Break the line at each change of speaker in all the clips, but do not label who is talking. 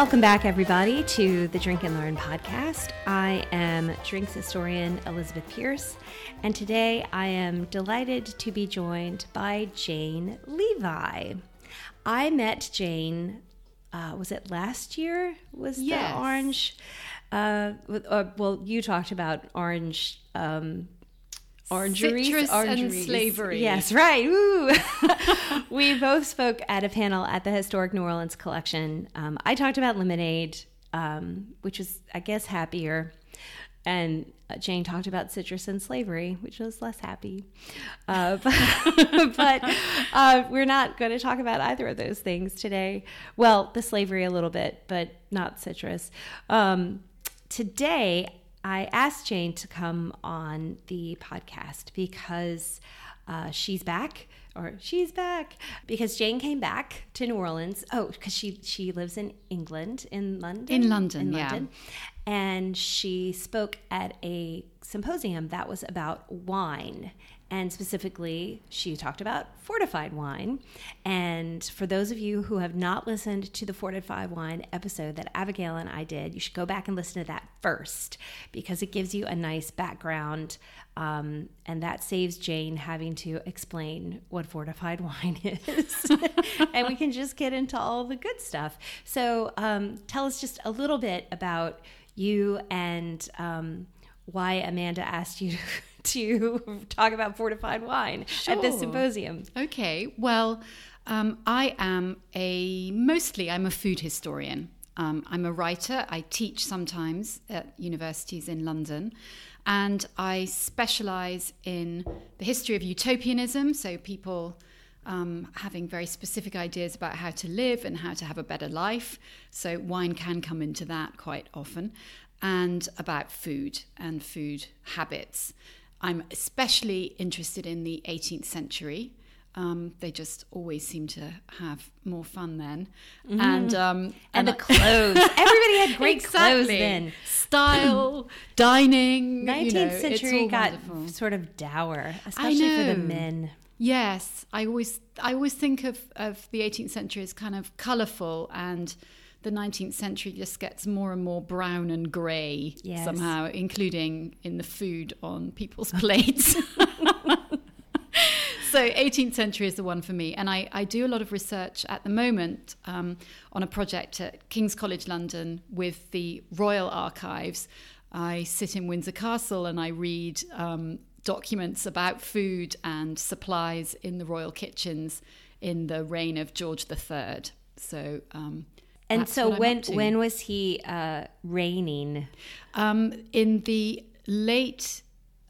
Welcome back, everybody, to the Drink and Learn podcast. I am drinks historian Elizabeth Pierce, and today I am delighted to be joined by Jane Levi. I met Jane, uh, was it last year? Was
Yes.
the orange? Uh, uh, well, you talked about orange. Um, Orangeries,
Citrus and slavery.
Yes, right. We both spoke at a panel at the Historic New Orleans Collection. Um, I talked about lemonade, um, which was, I guess, happier. And uh, Jane talked about citrus and slavery, which was less happy. Uh, but but uh, we're not going to talk about either of those things today. Well, the slavery a little bit, but not citrus. Um, today, I asked Jane to come on the podcast because uh, she's back, or she's back because Jane came back to New Orleans. Oh, because she she lives in England, in London,
In London, yeah.
and she spoke at a symposium that was about wine. And specifically, she talked about fortified wine. And for those of you who have not listened to the fortified wine episode that Abigail and I did, you should go back and listen to that first because it gives you a nice background. Um, and that saves Jane having to explain what fortified wine is. and we can just get into all the good stuff. So um, tell us just a little bit about you and um, why Amanda asked you to talk about fortified wine at this symposium.
Okay, well, um, I am a mostly I'm a food historian. Um, I'm a writer. I teach sometimes at universities in London, and I specialize in the history of utopianism. So people um, having very specific ideas about how to live and how to have a better life. So wine can come into that quite often, and about food and food habits. I'm especially interested in the 18th century. Um, they just always seem to have more fun then, and um,
And the
I-
clothes. Everybody had great clothes then.
Style, dining.
19th
you know,
century got
wonderful.
sort of dour, especially for the men.
Yes, I always I always think of, of the 18th century as kind of colourful and the 19th century just gets more and more brown and grey
Yes.
somehow, including in the food on people's plates. so 18th century is the one for me. And I, I do a lot of research at the moment um, on a project at King's College London with the Royal Archives. I sit in Windsor Castle and I read um, documents about food and supplies in the royal kitchens in the reign of George III. So, um,
And
that's
so when when was he uh, reigning?
Um, in the late,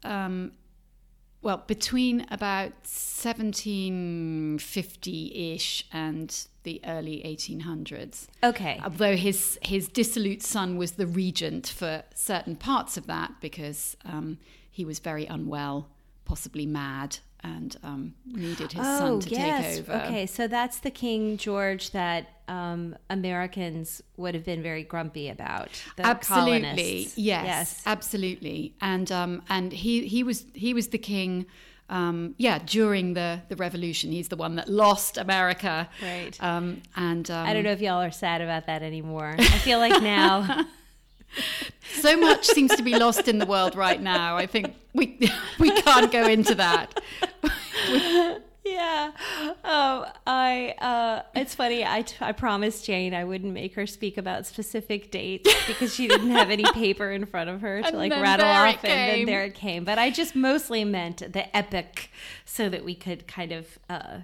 um, well, between about 1750 ish and the early 1800s.
Okay.
Although his, his dissolute son was the regent for certain parts of that because um, he was very unwell, possibly mad, and um, needed his son to take over.
Oh, Okay, so that's the King George that um, Americans would have been very grumpy about. The
absolutely yes,
Yes.
absolutely and um and he he was he was the king um yeah during the the revolution he's the one that lost america
Right.
um and um,
I don't know if y'all are sad about that anymore. I feel like now.
so much seems to be lost in the world right now i think we we can't go into that
yeah. Oh, I. Uh, it's funny. I, t- I promised Jane I wouldn't make her speak about specific dates because she didn't have any paper in front of her to
And
like rattle off, and then there it came. But I just mostly meant the epic, so that we could kind of. Uh,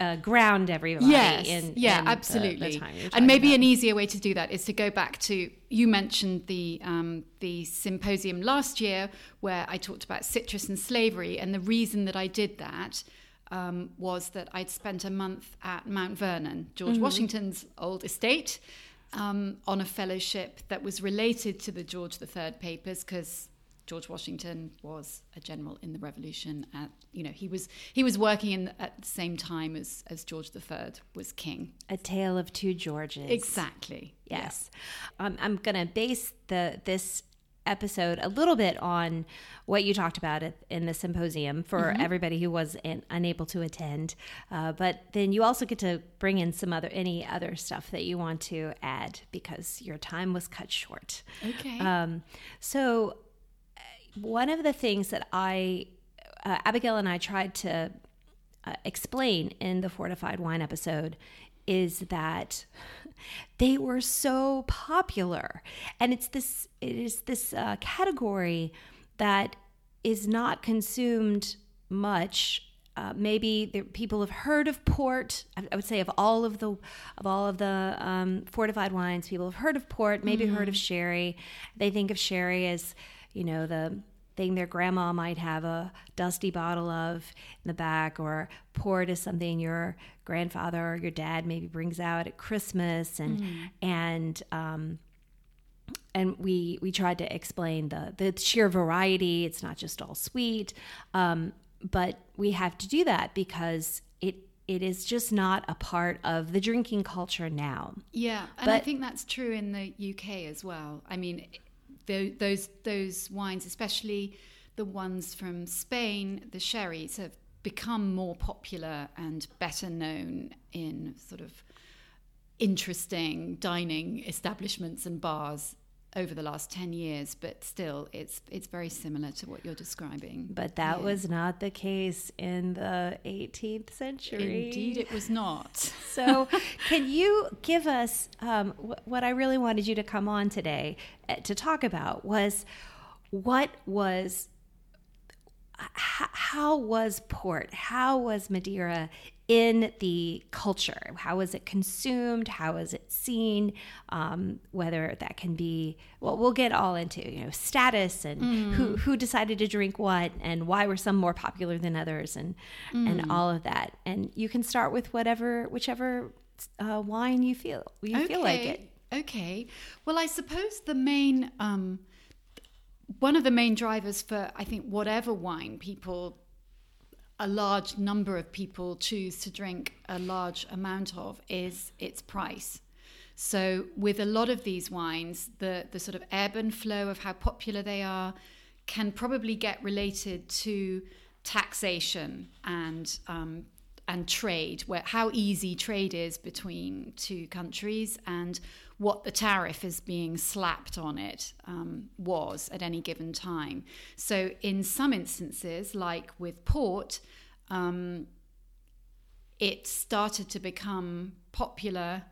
uh, ground everybody
yes
in
yeah
in the- the
absolutely
time
and maybe
about.
an easier way to do that is to go back to you mentioned the um, the symposium last year where i talked about citrus and slavery and the reason that i did that um, was that i'd spent a month at mount vernon george
Mm-hmm.
washington's old estate um, on a fellowship that was related to the george iii papers because George Washington was a general in the Revolution. At, you know, he was he was working in at the same time as as George III was king.
a tale of two Georges.
Exactly.
Yes. Um, I'm going to base the this episode a little bit on what you talked about in the symposium for
Mm-hmm.
everybody who was in, unable to attend. Uh, but then you also get to bring in some other any other stuff that you want to add because your time was cut short.
Okay.
Um, so one of the things that I, uh, Abigail and I tried to uh, explain in the fortified wine episode is that they were so popular and it's this it is this uh, category that is not consumed much uh, maybe there, people have heard of port. I, I would say of all of the of all of the um, fortified wines, people have heard of port. Maybe heard of sherry. They think of sherry as you know the thing their grandma might have a dusty bottle of in the back, or port is something your grandfather or your dad maybe brings out at Christmas, and and um, and we we tried to explain the the sheer variety. It's not just all sweet, um, but we have to do that because it it is just not a part of the drinking culture now.
Yeah, and I think that's true in the UK as well. I mean, tho- those those wines, especially the ones from Spain, the sherries, have become more popular and better known in sort of interesting dining establishments and bars over the last 10 years but still it's it's very similar to what you're describing
But that
Yeah.
was not the case in the 18th century.
indeed it was not
So, can you give us um, wh- what I really wanted you to come on today uh, to talk about was what was how was port? How was Madeira in the culture? How is it consumed? How is it seen? Um, whether that can be well, we'll get all into you know status and who who decided to drink what and why were some more popular than others and and all of that. And you can start with whatever whichever uh, wine you feel you feel like it.
Okay. Well, I suppose the main um, one of the main drivers for I think whatever wine people a large number of people choose to drink a large amount of is its price. So with a lot of these wines, the the sort of ebb and flow of how popular they are can probably get related to taxation and um, and trade, where how easy trade is between two countries and what the tariff is being slapped on it um, was at any given time. So in some instances, like with port, um, it started to become popular.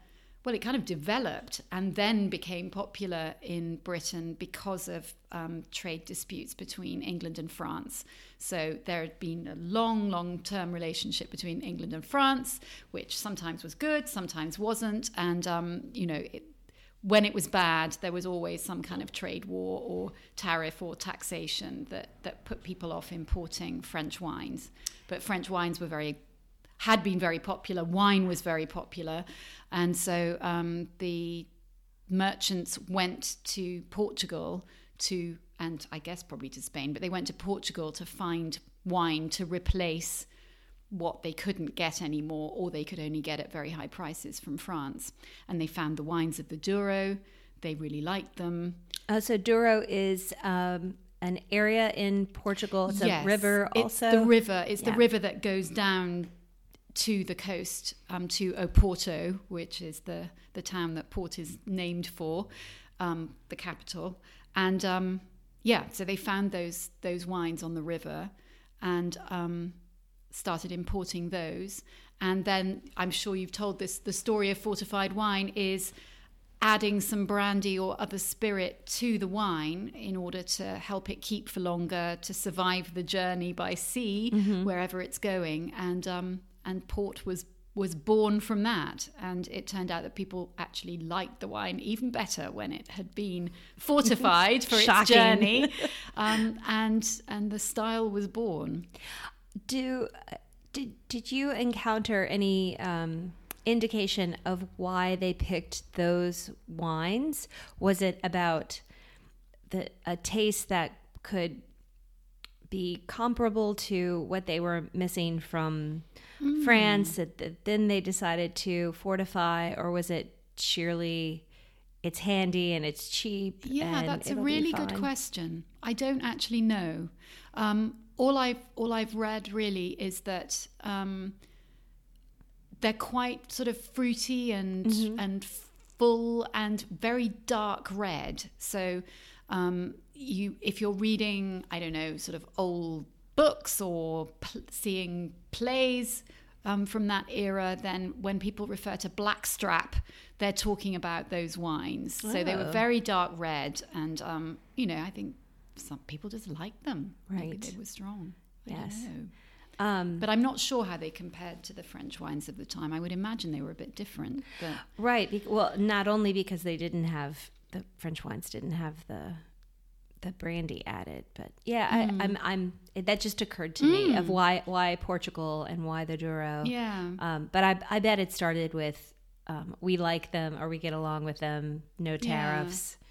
Well, it kind of developed and then became popular in Britain because of um, trade disputes between England and France. So there had been a long, long term relationship between England and France, which sometimes was good, sometimes wasn't. And, um, you know, it, when it was bad, there was always some kind of trade war or tariff or taxation that, that put people off importing French wines. But French wines were very had been very popular. Wine was very popular, and so um, the merchants went to Portugal to, and I guess probably to Spain, but they went to Portugal to find wine to replace what they couldn't get anymore, or they could only get at very high prices from France. And they found the wines of the Douro. They really liked them.
Uh, so Douro is um, an area in Portugal. It's
Yes,
a river
It's
also.
the river. It's the river that goes down to the coast, um, to Oporto, which is the the town that Port is named for, um, the capital. And um, yeah, so they found those those wines on the river, and um, started importing those. And then I'm sure you've told this. The story of fortified wine is adding some brandy or other spirit to the wine in order to help it keep for longer, to survive the journey by sea wherever it's going. And um, and port was was born from that. And it turned out that people actually liked the wine even better when it had been fortified for its journey. Um, and and the style was born.
Do did did you encounter any um, indication of why they picked those wines? Was it about the a taste that could be comparable to what they were missing from France that, then they decided to fortify or was it sheerly it's handy and it's cheap.
Yeah, that's a really good question. I don't actually know. Um, all I've all I've read really is that um, they're quite sort of fruity and
Mm-hmm.
and full and very dark red. So um, you if you're reading I don't know sort of old books or pl- seeing plays um, from that era, then when people refer to blackstrap, they're talking about those wines. So they were
Oh.
very dark red, and um, you know I think some people just like them. Maybe
Right.
they were strong. I
Yes. Um,
But I'm not sure how they compared to the French wines of the time. I would imagine they were a bit different. But
right. Well, not only because they didn't have the French wines didn't have the the brandy added, but yeah,
Hmm.
I, I'm I'm that just occurred to me of why why Portugal and why the Douro.
yeah,
Um, but I I bet it started with um, we like them or we get along with them, no tariffs.
yeah,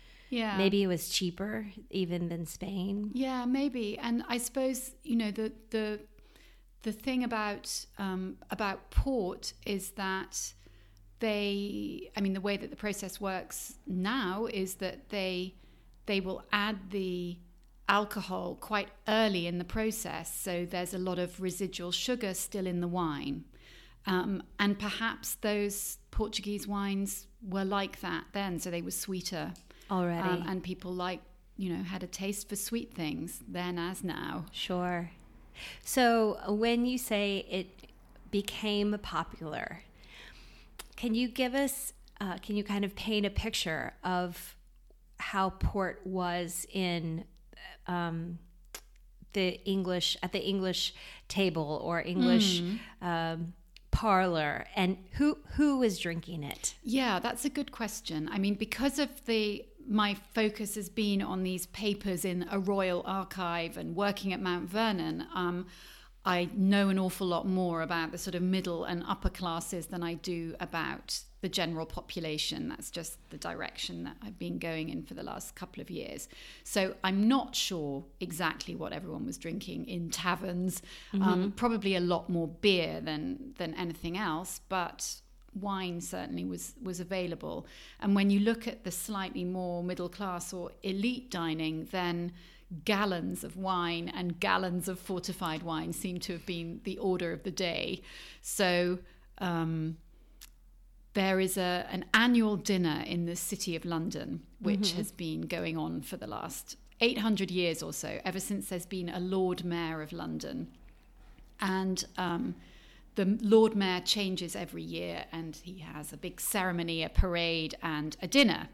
Maybe it was cheaper even than Spain.
Yeah, maybe. And I suppose you know the the the thing about um, about port is that they. I mean, the way that the process works now is that they they will add the alcohol quite early in the process, so there's a lot of residual sugar still in the wine. Um, and perhaps those Portuguese wines were like that then, so they were sweeter
Already.
um, and people like you know had a taste for sweet things then as now
Sure. So when you say it became popular, can you give us, uh, can you kind of paint a picture of how port was in um, the English, at the English table or English um, parlor and who, who was drinking it?
yeah that's a good question i mean because of the my focus has been on these papers in a royal archive and working at mount vernon um, i know an awful lot more about the sort of middle and upper classes than i do about the general population. That's just the direction that i've been going in for the last couple of years. So i'm not sure exactly what everyone was drinking in taverns. Um, probably a lot more beer than than anything else but wine certainly was was available. And when you look at the slightly more middle class or elite dining then gallons of wine and gallons of fortified wine seem to have been the order of the day. So um, there is a an annual dinner in the city of London, which has been going on for the last 800 years or so, ever since there's been a Lord Mayor of London. And um, the Lord Mayor changes every year, and he has a big ceremony, a parade, and a dinner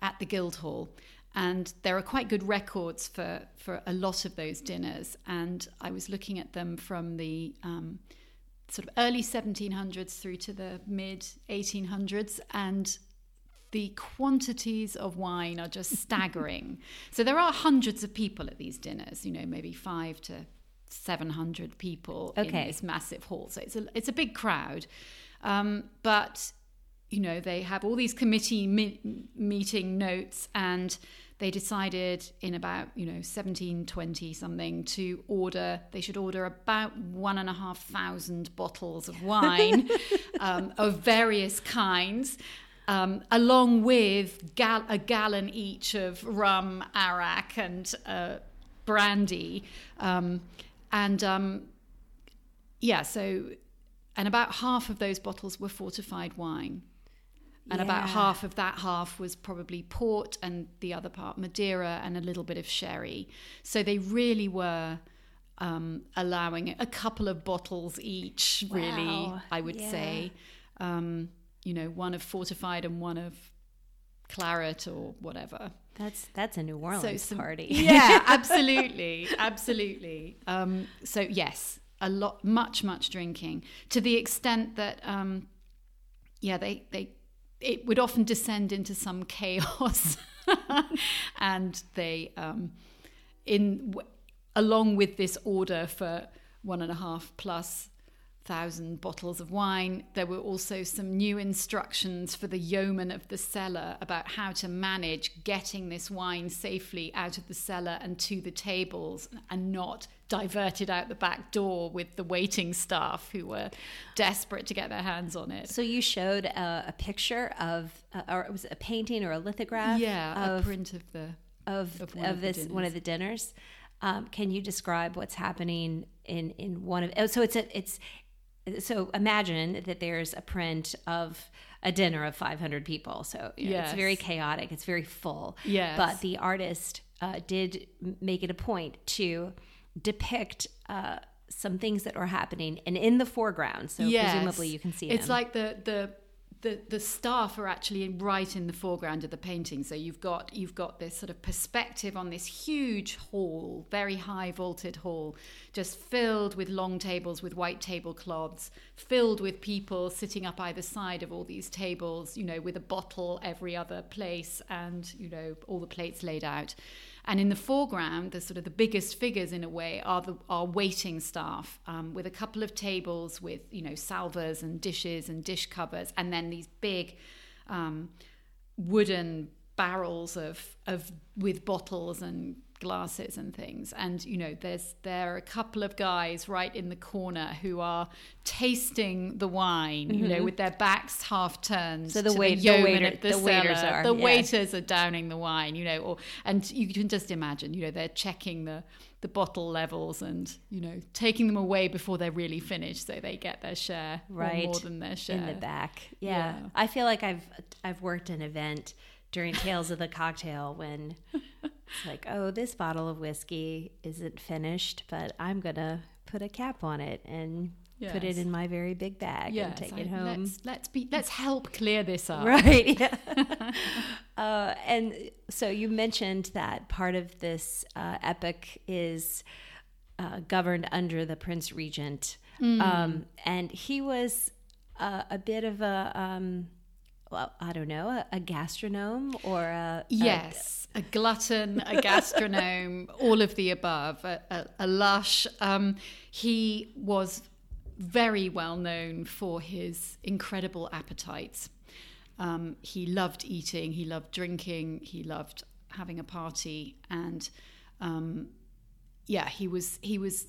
at the Guildhall. And there are quite good records for, for a lot of those dinners. And I was looking at them from the um, sort of early 1700s through to the mid 1800s and the quantities of wine are just staggering so there are hundreds of people at these dinners you know maybe 5 to 700 people in this massive hall. So it's a it's a big crowd. Um, but you know they have all these committee mi- meeting notes and they decided in about you know 1720 something to order they should order about one and a half thousand bottles of wine um, of various kinds um, along with gal- a gallon each of rum arak and uh, brandy. Um, and um, yeah so and about half of those bottles were fortified wine. And about half of that half was probably port and the other part madeira and a little bit of sherry. So they really were um, allowing a couple of bottles each really
Wow.
i would
Yeah.
say um, you know one of fortified and one of claret or whatever
That's, that's a New Orleans
some-
party.
yeah, absolutely, absolutely. Um, so yes, a lot, much, much drinking to the extent that, um, yeah, they they it would often descend into some chaos, and they um, in w- along with this order for one and a half plus thousand bottles of wine. There were also some new instructions for the yeoman of the cellar about how to manage getting this wine safely out of the cellar and to the tables and not diverted out the back door with the waiting staff who were desperate to get their hands on it.
So you showed a, a picture of, uh, or it was a painting or a lithograph?
Yeah,
of,
a print of the
of
of
of,
one of the
this one of the dinners. Um, can you describe what's happening in in one of? Oh, so it's a it's so imagine that there's a print of a dinner of 500 people. So you know, it's very chaotic. It's very full.
Yes.
But the artist uh, did make it a point to depict uh, some things that are happening and in the foreground. So
Yes.
presumably you can see
It's
them.
like the the the the staff are actually right in the foreground of the painting. So you've got you've got this sort of perspective on this huge hall, very high vaulted hall, just filled with long tables with white tablecloths, filled with people sitting up either side of all these tables, you know, with a bottle every other place and, you know, all the plates laid out. And in the foreground, the sort of the biggest figures in a way are the are waiting staff um, with a couple of tables with you know salvers and dishes and dish covers, and then these big um, wooden barrels of of with bottles and glasses and things and you know there's there are a couple of guys right in the corner who are tasting the wine you know with their backs half turned
Mm-hmm. So the wait- the
yeoman
waiter-
the,
the waiters are,
the
yeah.
waiters are downing the wine you know or and you can just imagine you know they're checking the the bottle levels and you know taking them away before they're really finished so they get their share
right
more than their share
in the back. Yeah.
Yeah.
I feel like I've I've worked an event during Tales of the Cocktail when it's like, oh, this bottle of whiskey isn't finished, but I'm gonna put a cap on it and put it in my very big bag
yeah
and take
so
it home.
let's let's be let's help clear this up
Right. Yeah. uh, and so you mentioned that part of this uh, epic is uh, governed under the Prince Regent,
Mm.
um, and he was uh, a bit of a. Um, well, I don't know, a, a gastronome or a, a-
Yes, a glutton, a gastronome, all of the above, a, a, a lush. Um, he was very well known for his incredible appetites. Um, he loved eating, he loved drinking, he loved having a party, and um, yeah, he was he was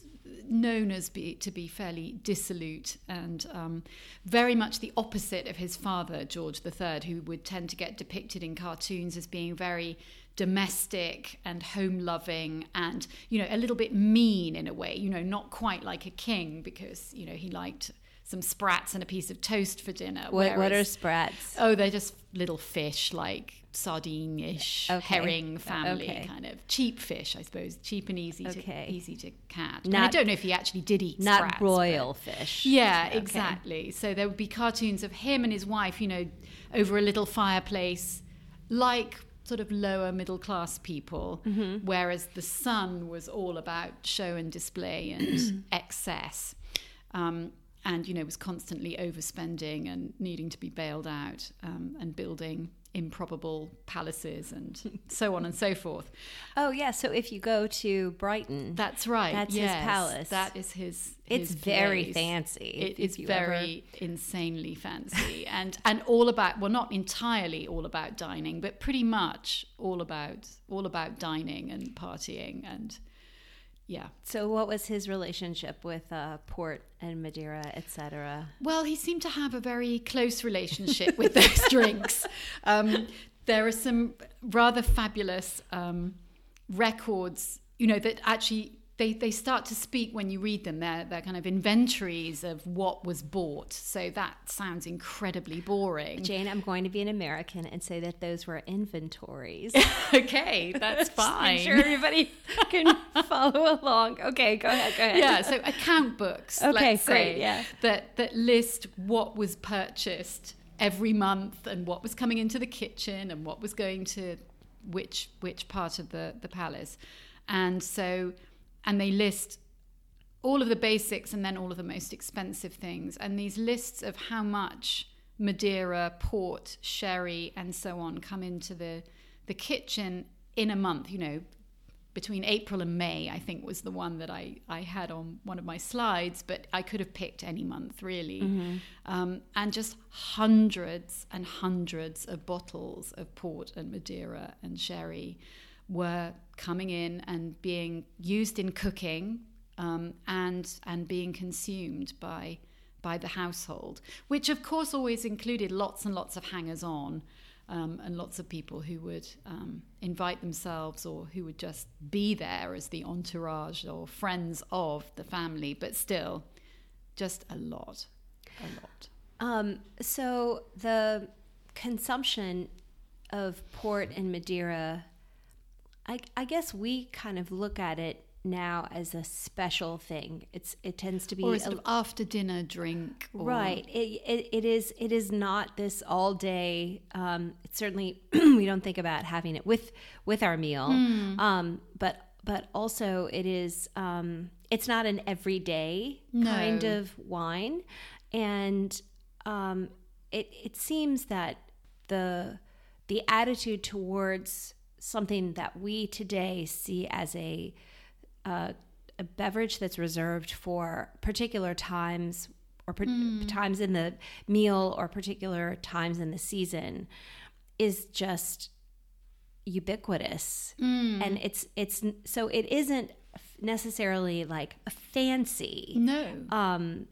known as be, to be fairly dissolute and um, very much the opposite of his father George III, who would tend to get depicted in cartoons as being very domestic and home loving and you know a little bit mean in a way you know not quite like a king because you know he liked some sprats and a piece of toast for dinner
what, what are sprats?
Oh, they're just little fish, like sardine-ish,
Okay.
herring family,
Okay.
kind of cheap fish, I suppose, cheap and easy
Okay.
to easy to catch. And I don't know if he actually did eat
Not
sprats, but-
broil fish.
Yeah, exactly. So there would be cartoons of him and his wife, you know, over a little fireplace, like sort of lower middle class people,
Mm-hmm.
whereas the son was all about show and display and excess. Um, and you know was constantly overspending and needing to be bailed out um, and building improbable palaces and so on and so forth.
Oh yeah. So if you go to Brighton,
That's right.
That's his palace.
That is his.
it's
his
very
place.
fancy.
It is
you ever-
very insanely fancy and and all about well not entirely all about dining but pretty much all about all about dining and partying and yeah
So, what was his relationship with uh, port and Madeira, etc.?
well he seemed to have a very close relationship with those drinks um, there are some rather fabulous um, records you know that actually they, they start to speak when you read them. They're, they're kind of inventories of what was bought. So that sounds incredibly boring.
Jane, I'm going to be an American and say that those were inventories.
okay, that's fine.
sure everybody can follow along. Okay, go ahead. Go ahead.
yeah, so account books.
Okay,
let's
great,
say,
yeah.
that that list what was purchased every month and what was coming into the kitchen and what was going to which which part of the the palace, and so and they list all of the basics and then all of the most expensive things. And these lists of how much Madeira, port, sherry, and so on come into the the kitchen in a month. You know, between April and May, I think was the one that I I had on one of my slides, but I could have picked any month really, um, and just hundreds and hundreds of bottles of port and Madeira and sherry were coming in and being used in cooking um, and and being consumed by by the household, which of course always included lots and lots of hangers on. Um, and lots of people who would um, invite themselves or who would just be there as the entourage or friends of the family, but still, just a lot, a lot.
Um, so the consumption of port and Madeira, I, I guess we kind of look at it now as a special thing. It's it tends to be
or a sort of after dinner drink, or...
right? It, it, it is it is not this all day. Um, it's certainly we don't think about having it with with our meal,
Hmm.
um, but but also it is um, it's not an everyday
No.
kind of wine, and um, it it seems that the the attitude towards something that we today see as a uh, a beverage that's reserved for particular times or per- times in the meal or particular times in the season is just ubiquitous. And it's it's so it isn't necessarily like a fancy
no,
um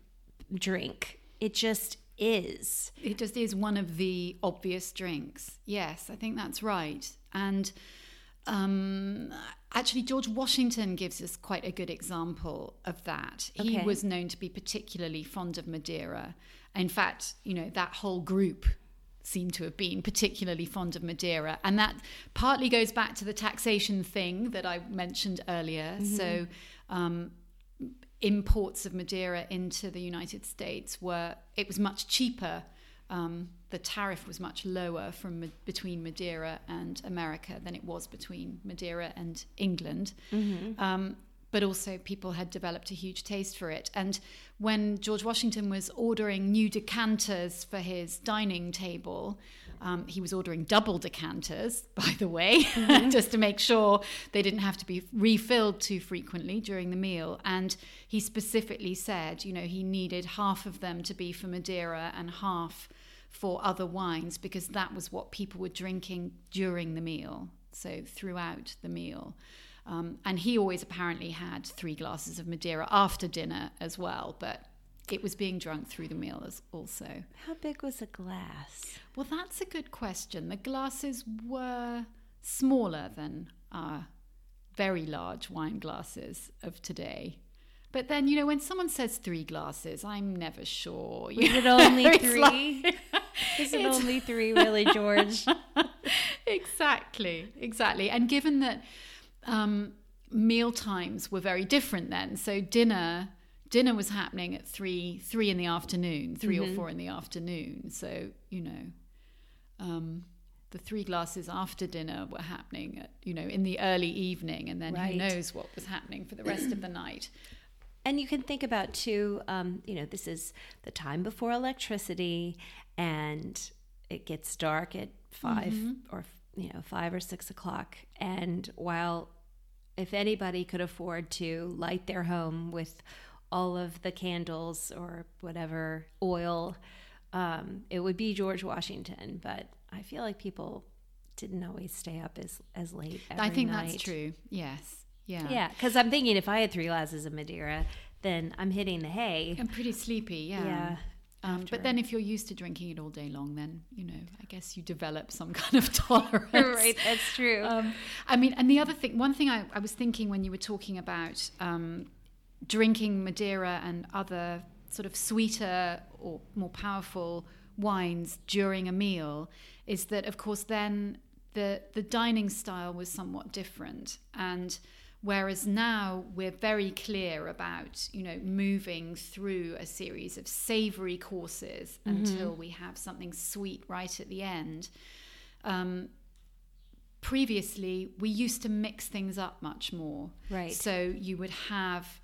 drink. It just is.
It just is one of the obvious drinks. Yes, I think that's right. And um, actually, George Washington gives us quite a good example of that. He was known to be particularly fond of Madeira. In fact, you know, that whole group seem to have been particularly fond of Madeira. And that partly goes back to the taxation thing that I mentioned earlier. So, um, imports of Madeira into the United States were, it was much cheaper. Um, the tariff was much lower from between Madeira and America than it was between Madeira and England. Um, but also, people had developed a huge taste for it. And when George Washington was ordering new decanters for his dining table, um, he was ordering double decanters, by the way, just to make sure they didn't have to be refilled too frequently during the meal. And he specifically said, you know, he needed half of them to be for Madeira and half for other wines because that was what people were drinking during the meal, so throughout the meal. Um, and he always apparently had three glasses of Madeira after dinner as well, but it was being drunk through the meal as also.
how big was a glass
Well, that's a good question. The glasses were smaller than our very large wine glasses of today. But then, you know, when someone says three glasses, I'm never sure. you
is it only three
like-
is it only three really george
exactly, exactly. And given that um, meal times were very different then, so dinner dinner was happening at three three in the afternoon, 3 or four in the afternoon. So you know, um, the three glasses after dinner were happening at you know in the early evening, and then
Right.
who knows what was happening for the rest of the night.
And you can think about too, um, you know, this is the time before electricity, and it gets dark at 5 or you know five or six o'clock. And while, if anybody could afford to light their home with all of the candles or whatever oil, um, it would be George Washington. But I feel like people didn't always stay up as as late.
I think
night.
that's true. Yes. Yeah.
Yeah, because I'm thinking if I had three glasses of Madeira, then I'm hitting the hay.
I'm pretty sleepy. Yeah.
Yeah,
Um, but then if you're used to drinking it all day long, then, you know, I guess you develop some kind of tolerance.
Right, that's true.
Um, I mean, and the other thing, one thing I, I was thinking when you were talking about um, drinking Madeira and other sort of sweeter or more powerful wines during a meal is that, of course, then the, the dining style was somewhat different. And whereas now we're very clear about, you know, moving through a series of savory courses until we have something sweet right at the end. Um, previously we used to mix things up much more.
Right.
So you would have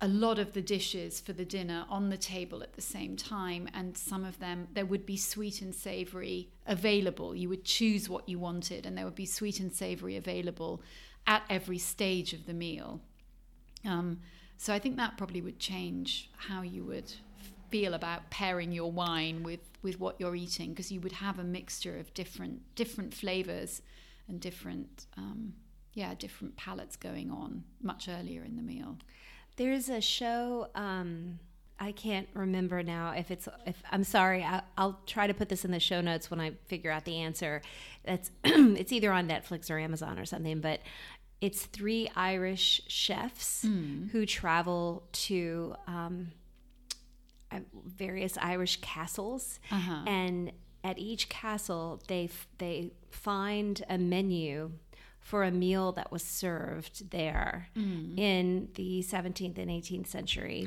a lot of the dishes for the dinner on the table at the same time, and some of them there would be sweet and savory available. You would choose what you wanted, and there would be sweet and savory available at every stage of the meal. Um, so I think that probably would change how you would feel about pairing your wine with, with what you're eating because you would have a mixture of different different flavors and different um, yeah different palates going on much earlier in the meal.
There's a show. Um, I can't remember now if it's if I'm sorry. I, I'll try to put this in the show notes when I figure out the answer. That's it's either on Netflix or Amazon or something. But it's three Irish chefs who travel to um, various Irish castles, and at each castle they f- they find a menu for a meal that was served there in the 17th and 18th century.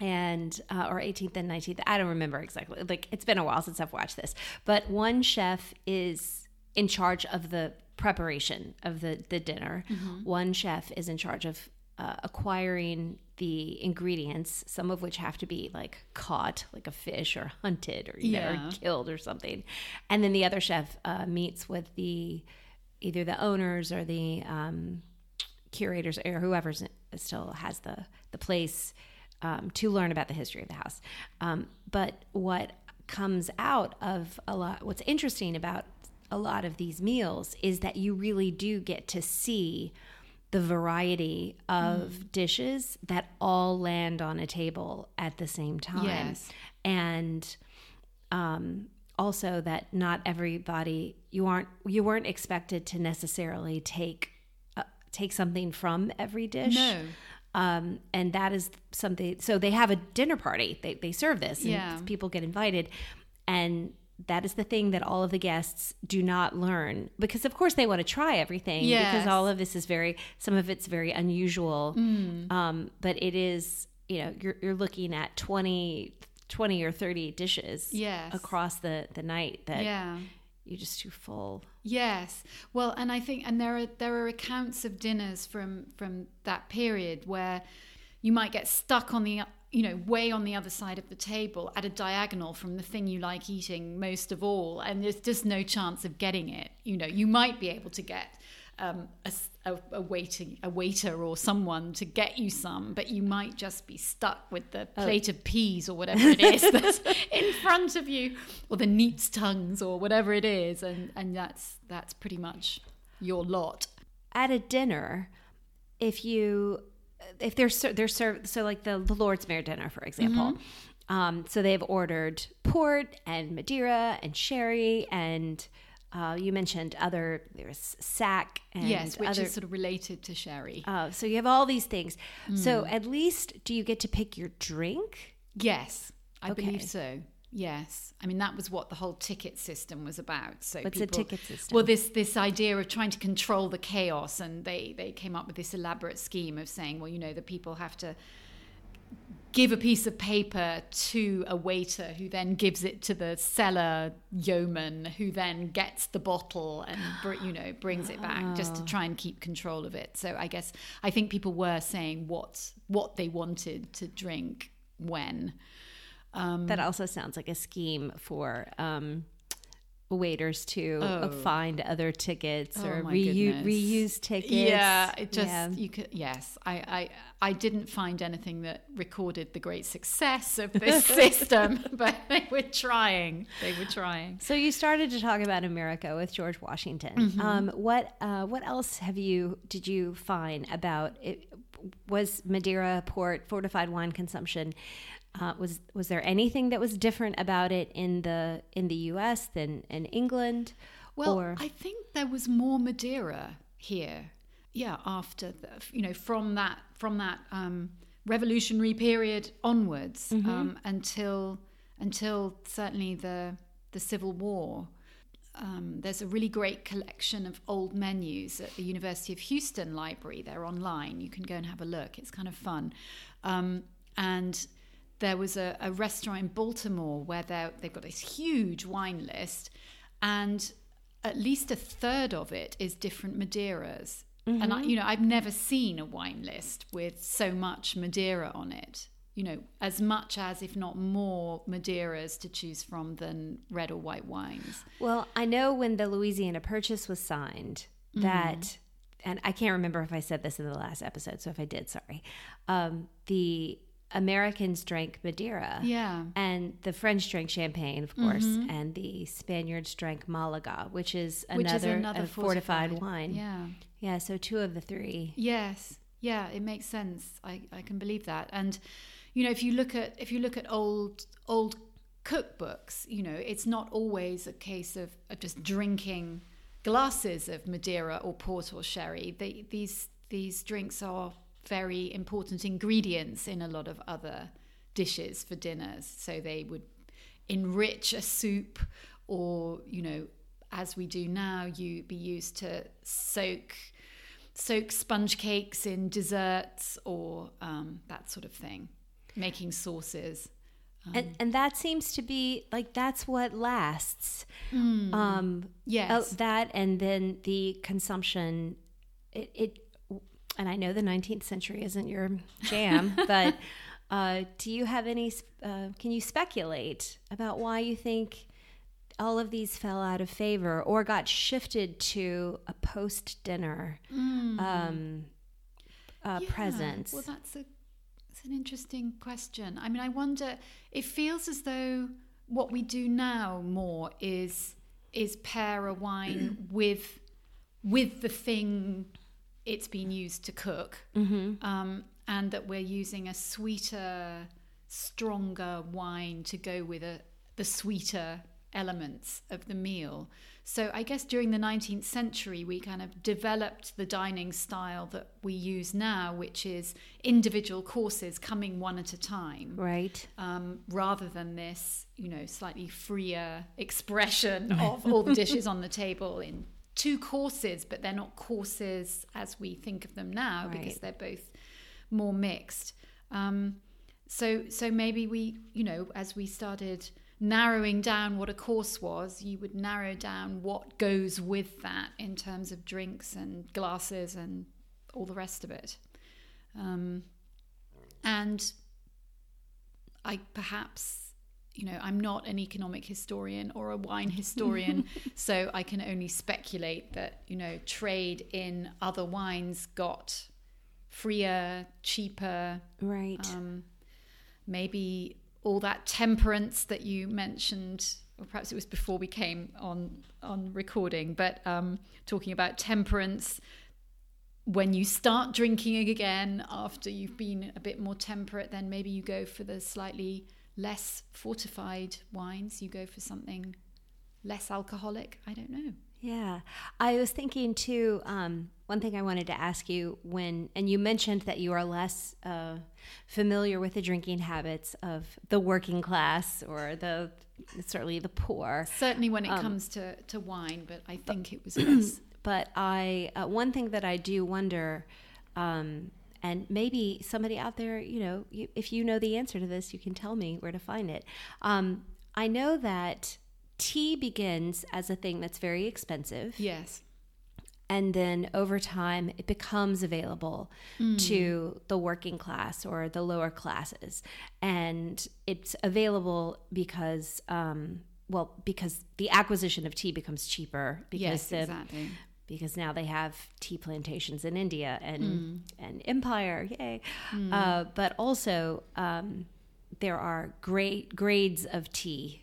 And uh, or 18th and 19th, I don't remember exactly. Like it's been a while since I've watched this, but one chef is in charge of the preparation of the the dinner. One chef is in charge of uh, acquiring the ingredients, some of which have to be like caught, like a fish, or hunted, or you know,
Yeah.
or killed, or something. And then the other chef uh, meets with the either the owners or the um, curators or whoever still has the the place um, to learn about the history of the house. Um, but what comes out of a lot, what's interesting about a lot of these meals is that you really do get to see the variety of dishes that all land on a table at the same time.
Yes.
And um, also that not everybody you aren't you weren't expected to necessarily take uh, take something from every dish.
No.
Um, and that is something. So they have a dinner party. They they serve this, and
Yeah.
people get invited, and that is the thing that all of the guests do not learn because, of course, they want to try everything
Yes.
because all of this is very some of it's very unusual.
Mm.
Um, but it is you know you're you're looking at 20, 20 or thirty dishes
Yes.
across the the night that
Yeah.
you're just too full.
Yes. Well, and I think and there are there are accounts of dinners from from that period where you might get stuck on the you know way on the other side of the table at a diagonal from the thing you like eating most of all and there's just no chance of getting it you know you might be able to get um, a, a- a waiting a waiter or someone to get you some but you might just be stuck with the plate of peas or whatever it is that's in front of you or the neat's tongues or whatever it is and and that's that's pretty much your lot
at a dinner, if you if they're ser- they're served so like the, the Lord's Mayor dinner, for example.
Mm-hmm.
Um, so they've ordered port and Madeira and sherry and uh, you mentioned other there's sack and
yes which
other,
is sort of related to sherry
uh, so you have all these things. So
Mm.
at least do you get to pick your drink?
Yes, I
Okay.
believe so. Yes, I mean that was what the whole ticket system was about. So
What's a ticket system?
Well, this this idea of trying to control the chaos, and they they came up with this elaborate scheme of saying, well, you know, the people have to give a piece of paper to a waiter who then gives it to the cellar yeoman who then gets the bottle and you know brings it back just to try and keep control of it. So i guess i think people were saying what what they wanted to drink when. Um,
That also sounds like a scheme for um, waiters to uh, find other tickets
Oh,
or reu- reuse tickets.
Yeah, it just
Yeah.
you could. Yes, I, I I didn't find anything that recorded the great success of this system, but they were trying. They were trying.
So you started to talk about America with George Washington. Um, what uh, what else have you did you find about it? Was Madeira port fortified wine consumption? Uh, was was there anything that was different about it in the in the U.S. than in England?
Well,
or
I think there was more Madeira here. Yeah, after the, you know from that from that um, revolutionary period onwards um, until until certainly the the Civil War. Um, there's a really great collection of old menus at the University of Houston Library. They're online. You can go and have a look. It's kind of fun. Um, and there was a, a restaurant in Baltimore where they've got this huge wine list, and at least a third of it is different Madeiras. And I, you know, I've never seen a wine list with so much Madeira on it. You know, as much as, if not more, Madeiras to choose from than red or white wines.
Well, I know when the Louisiana Purchase was signed that, and I can't remember if I said this in the last episode, so if I did, sorry. Um, the Americans drank Madeira.
Yeah.
And the French drank champagne, of course, mm-hmm. and the Spaniards drank Malaga, which is
Which
another,
is another
a fortified, wine.
Yeah.
Yeah, so two of the three.
Yes. Yeah, it makes sense. I, I can believe that. And you know, if you look at if you look at old old cookbooks, you know, it's not always a case of, of just drinking glasses of Madeira or port or sherry. They, these these drinks are very important ingredients in a lot of other dishes for dinners. So they would enrich a soup, or you know, as we do now, you be used to soak soak sponge cakes in desserts or um, that sort of thing, making sauces.
Um, and, and that seems to be like that's what lasts.
Mm, um, yes,
uh, that and then the consumption. It, it and I know the 19th century isn't your jam, but uh, do you have any? Uh, can you speculate about why you think all of these fell out of favor or got shifted to a post dinner mm. um, uh, yeah. presence?
Well, that's a that's an interesting question. I mean, I wonder. It feels as though what we do now more is is pair a wine with with the thing it's been used to cook, mm-hmm. um, and that we're using a sweeter, stronger wine to go with a the sweeter elements of the meal. So I guess during the 19th century, we kind of developed the dining style that we use now, which is individual courses coming one at a time.
Right.
Um, rather than this, you know, slightly freer expression of all the dishes on the table in two courses, but they're not courses as we think of them now right. because they're both more mixed. Um, so, so maybe we, you know, as we started narrowing down what a course was, you would narrow down what goes with that in terms of drinks and glasses and all the rest of it. Um, and I perhaps, you know, I'm not an economic historian or a wine historian, so I can only speculate that, you know, trade in other wines got freer, cheaper.
Right.
Um, maybe all that temperance that you mentioned or perhaps it was before we came on on recording but um, talking about temperance when you start drinking again after you've been a bit more temperate then maybe you go for the slightly less fortified wines you go for something less alcoholic i don't know
yeah i was thinking too um, one thing I wanted to ask you when, and you mentioned that you are less uh, familiar with the drinking habits of the working class or the certainly the poor.
Certainly when it um, comes to, to wine, but I think it was less.
But I, uh, one thing that I do wonder, um, and maybe somebody out there, you know, you, if you know the answer to this, you can tell me where to find it. Um, I know that tea begins as a thing that's very expensive.
Yes
and then over time it becomes available mm. to the working class or the lower classes and it's available because um, well because the acquisition of tea becomes cheaper because
yes, the, exactly.
Because now they have tea plantations in India and mm. and empire yay mm. uh, but also um, there are great grades of tea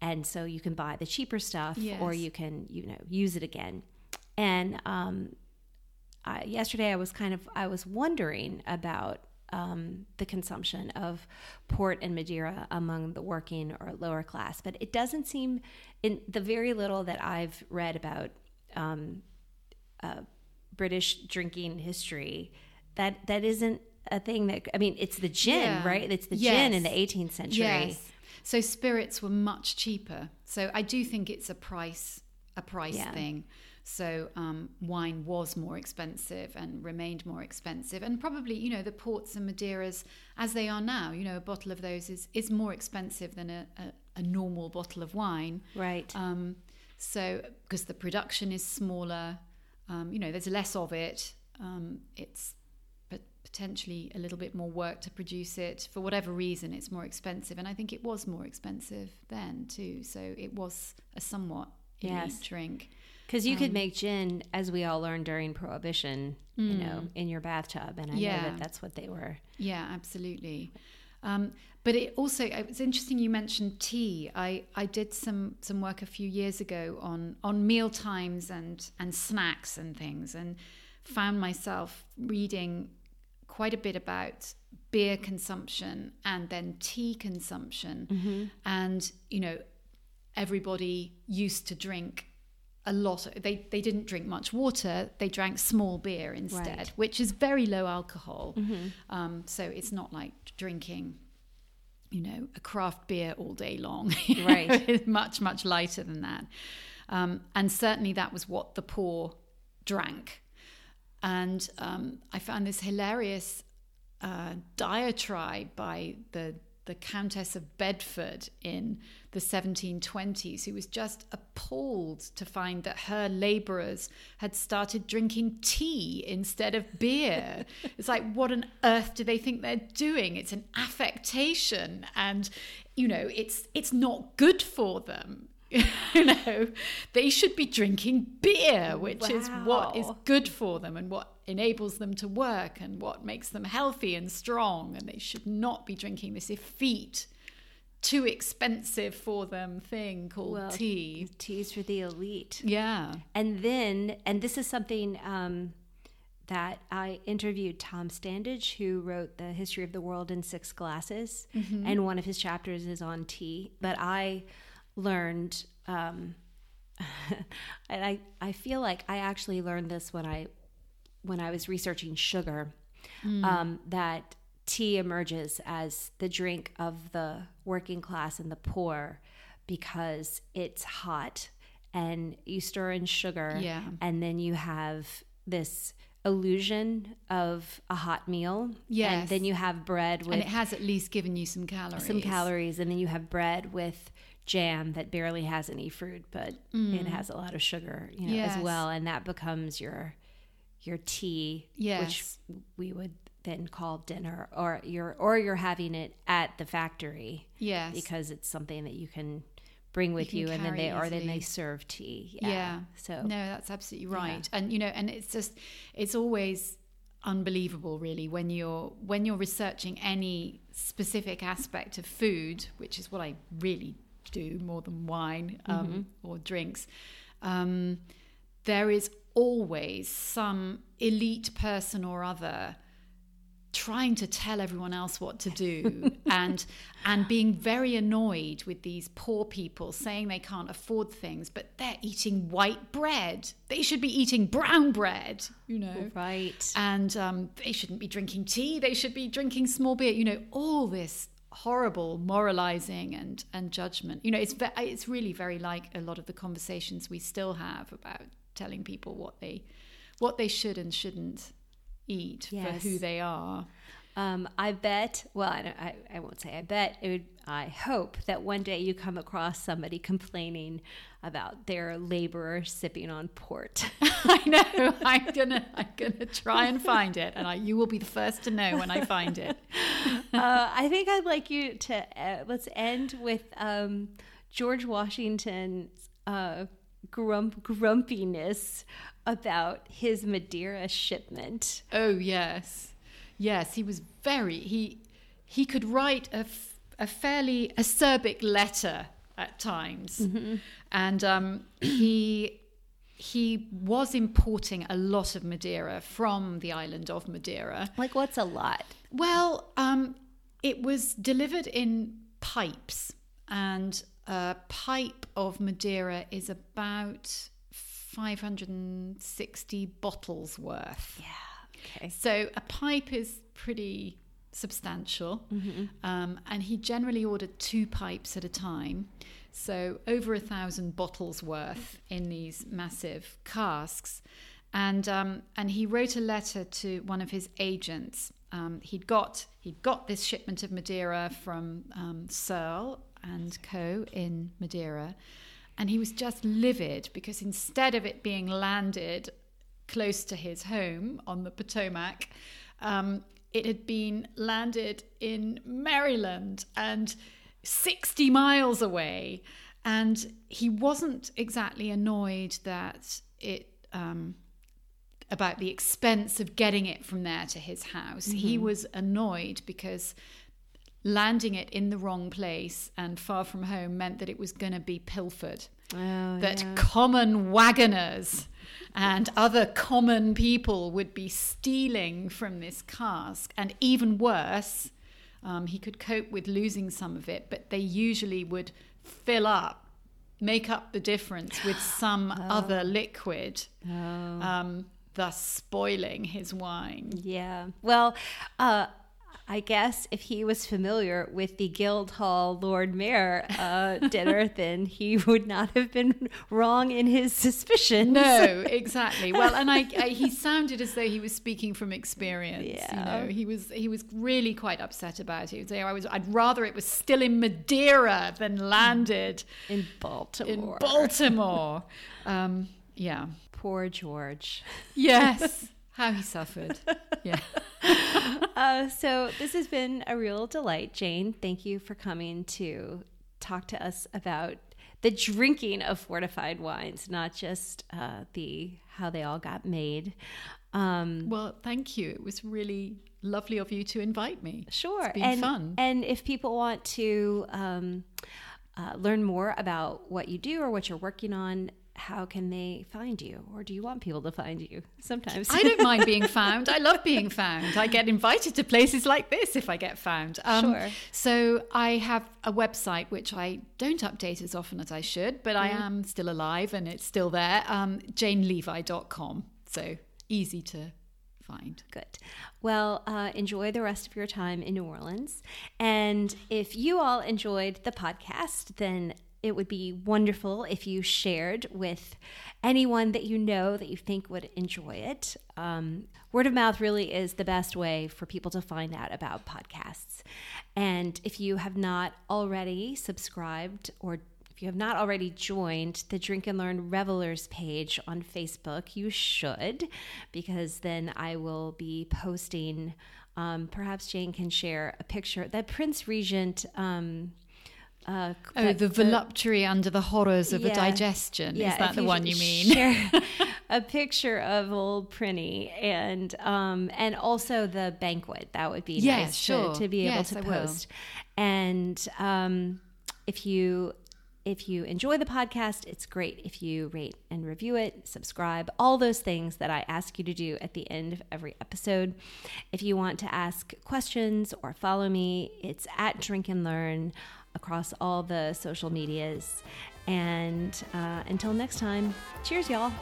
and so you can buy the cheaper stuff yes. or you can you know use it again and um, I, yesterday I was kind of I was wondering about um, the consumption of port and Madeira among the working or lower class, but it doesn't seem in the very little that I've read about um, uh, British drinking history that that isn't a thing that I mean it's the gin yeah. right it's the yes. gin in the 18th century yes.
so spirits were much cheaper so I do think it's a price a price yeah. thing so um, wine was more expensive and remained more expensive. And probably, you know, the ports and Madeiras, as they are now, you know, a bottle of those is, is more expensive than a, a, a normal bottle of wine.
Right.
Um, so, because the production is smaller, um, you know, there's less of it. Um, it's potentially a little bit more work to produce it. For whatever reason, it's more expensive. And I think it was more expensive then too. So it was a somewhat yes. drink.
Because you um, could make gin, as we all learned during Prohibition, mm. you know, in your bathtub, and I yeah. know that that's what they were.
Yeah, absolutely. Um, but it also it's interesting you mentioned tea. I, I did some some work a few years ago on on meal times and and snacks and things, and found myself reading quite a bit about beer consumption and then tea consumption.
Mm-hmm.
And, you know, everybody used to drink a lot. Of, they, they didn't drink much water, they drank small beer instead,
Right.
which is very low alcohol.
Mm-hmm.
Um, so it's not like drinking. You know, a craft beer all day long.
Right.
much, much lighter than that. Um, and certainly that was what the poor drank. And um, I found this hilarious uh, diatribe by the the Countess of Bedford in the 1720s, who was just appalled to find that her labourers had started drinking tea instead of beer. it's like, what on earth do they think they're doing? It's an affectation, and you know, it's it's not good for them. you know, they should be drinking beer, which is what is good for them and what enables them to work and what makes them healthy and strong. And they should not be drinking this effete, too expensive for them thing called
Well,
tea.
Teas for the elite.
Yeah.
And then, and this is something um, that I interviewed Tom Standage, who wrote the history of the world in six glasses, and one of his chapters is on tea. But I learned, um, and I I feel like I actually learned this when I when I was researching sugar, um, that tea emerges as the drink of the working class and the poor because it's hot and you stir in sugar
Yeah.
and then you have this illusion of a hot meal
Yes.
and then you have bread with
And it has at least given you some calories.
some calories and then you have bread with jam that barely has any fruit but it has a lot of sugar you know
Mm. Yes.
as well and that becomes your your tea
Yes.
which we would then call dinner or you're or you're having it at the factory
Yes.
because it's something that you can bring with
can
you, and then they or then they serve tea yeah,
yeah.
so
no, that's absolutely right. And you know, and it's just it's always unbelievable really when you're when you're researching any specific aspect of food, which is what I really do more than wine um, or drinks. Um, there is always some elite person or other trying to tell everyone else what to do and and being very annoyed with these poor people saying they can't afford things but they're eating white bread. They should be eating brown bread you know?
Right.
And um, they shouldn't be drinking tea. They should be drinking small beer you know? All this horrible moralizing and and judgment. You know it's ve- it's really very like a lot of the conversations we still have about telling people what they what they should and shouldn't eat
Yes.
for who they are
Um, I bet. Well, I, don't, I, I won't say I bet. It would, I hope that one day you come across somebody complaining about their laborer sipping on port.
I know. I'm gonna, I'm gonna try and find it, and I, you will be the first to know when I find it.
uh, I think I'd like you to uh, let's end with um, George Washington's uh, grump, grumpiness about his Madeira shipment.
Oh yes, yes. He was very he he could write a, f- a fairly acerbic letter at times, and um, he he was importing a lot of Madeira from the island of Madeira.
Like, what's a lot?
Well, um, it was delivered in pipes, and a pipe of Madeira is about 560 bottles worth.
Yeah. Okay.
So a pipe is pretty substantial, um, and he generally ordered two pipes at a time. So over a thousand bottles worth in these massive casks, and um, and he wrote a letter to one of his agents. Um, he'd got he'd got this shipment of Madeira from um, Searle and Co. in Madeira, and he was just livid because instead of it being landed close to his home on the Potomac. Um, it had been landed in Maryland and 60 miles away. And he wasn't exactly annoyed that it, um, about the expense of getting it from there to his house. He was annoyed because landing it in the wrong place and far from home meant that it was going to be pilfered.
Oh,
that
yeah.
common wagoners and other common people would be stealing from this cask. And even worse, um, he could cope with losing some of it, but they usually would fill up, make up the difference with some other liquid,
Oh.
um, thus spoiling his wine.
Yeah. Well, uh, I guess if he was familiar with the Guildhall Lord Mayor uh, dinner, then he would not have been wrong in his suspicions.
No, exactly. Well, and I, I, he sounded as though he was speaking from experience.
Yeah.
You know, he was he was really quite upset about it. Say, "I was, I'd rather it was still in Madeira than landed
in Baltimore.
in
Baltimore.
Baltimore." um, yeah.
Poor George.
Yes. How he suffered. Yeah.
Uh, so this has been a real delight, Jane. Thank you for coming to talk to us about the drinking of fortified wines, not just uh, the how they all got made. Um,
Well, thank you. It was really lovely of you to invite me.
Sure.
It's been
and,
fun.
And if people want to um, uh, learn more about what you do or what you're working on, how can they find you? Or do you want people to find you sometimes?
I don't mind being found. I love being found. I get invited to places like this if I get found. Um,
Sure.
So I have a website which I don't update as often as I should, but I
Mm-hmm.
am still alive and it's still there. Um, JaneLevi.com. So easy to find.
Good. Well, uh, enjoy the rest of your time in New Orleans. And if you all enjoyed the podcast, then it would be wonderful if you shared with anyone that you know that you think would enjoy it. Um, word of mouth really is the best way for people to find out about podcasts. And if you have not already subscribed or if you have not already joined the Drink and Learn Revelers page on Facebook, you should, because then I will be posting. Um, perhaps Jane can share a picture that Prince Regent. Um, uh,
Oh, the voluptuary under the horrors of a
Yeah.
digestion. Is that the one you mean?
A picture of old Prinny and um, and also the banquet. That would be
Yes,
nice
sure.
to, to be able
Yes,
to
I will.
post. And um, if you if you enjoy the podcast, it's great if you rate and review it, subscribe, all those things that I ask you to do at the end of every episode. If you want to ask questions or follow me, it's at Drink and Learn across all the social medias. And uh, until next time, cheers, y'all.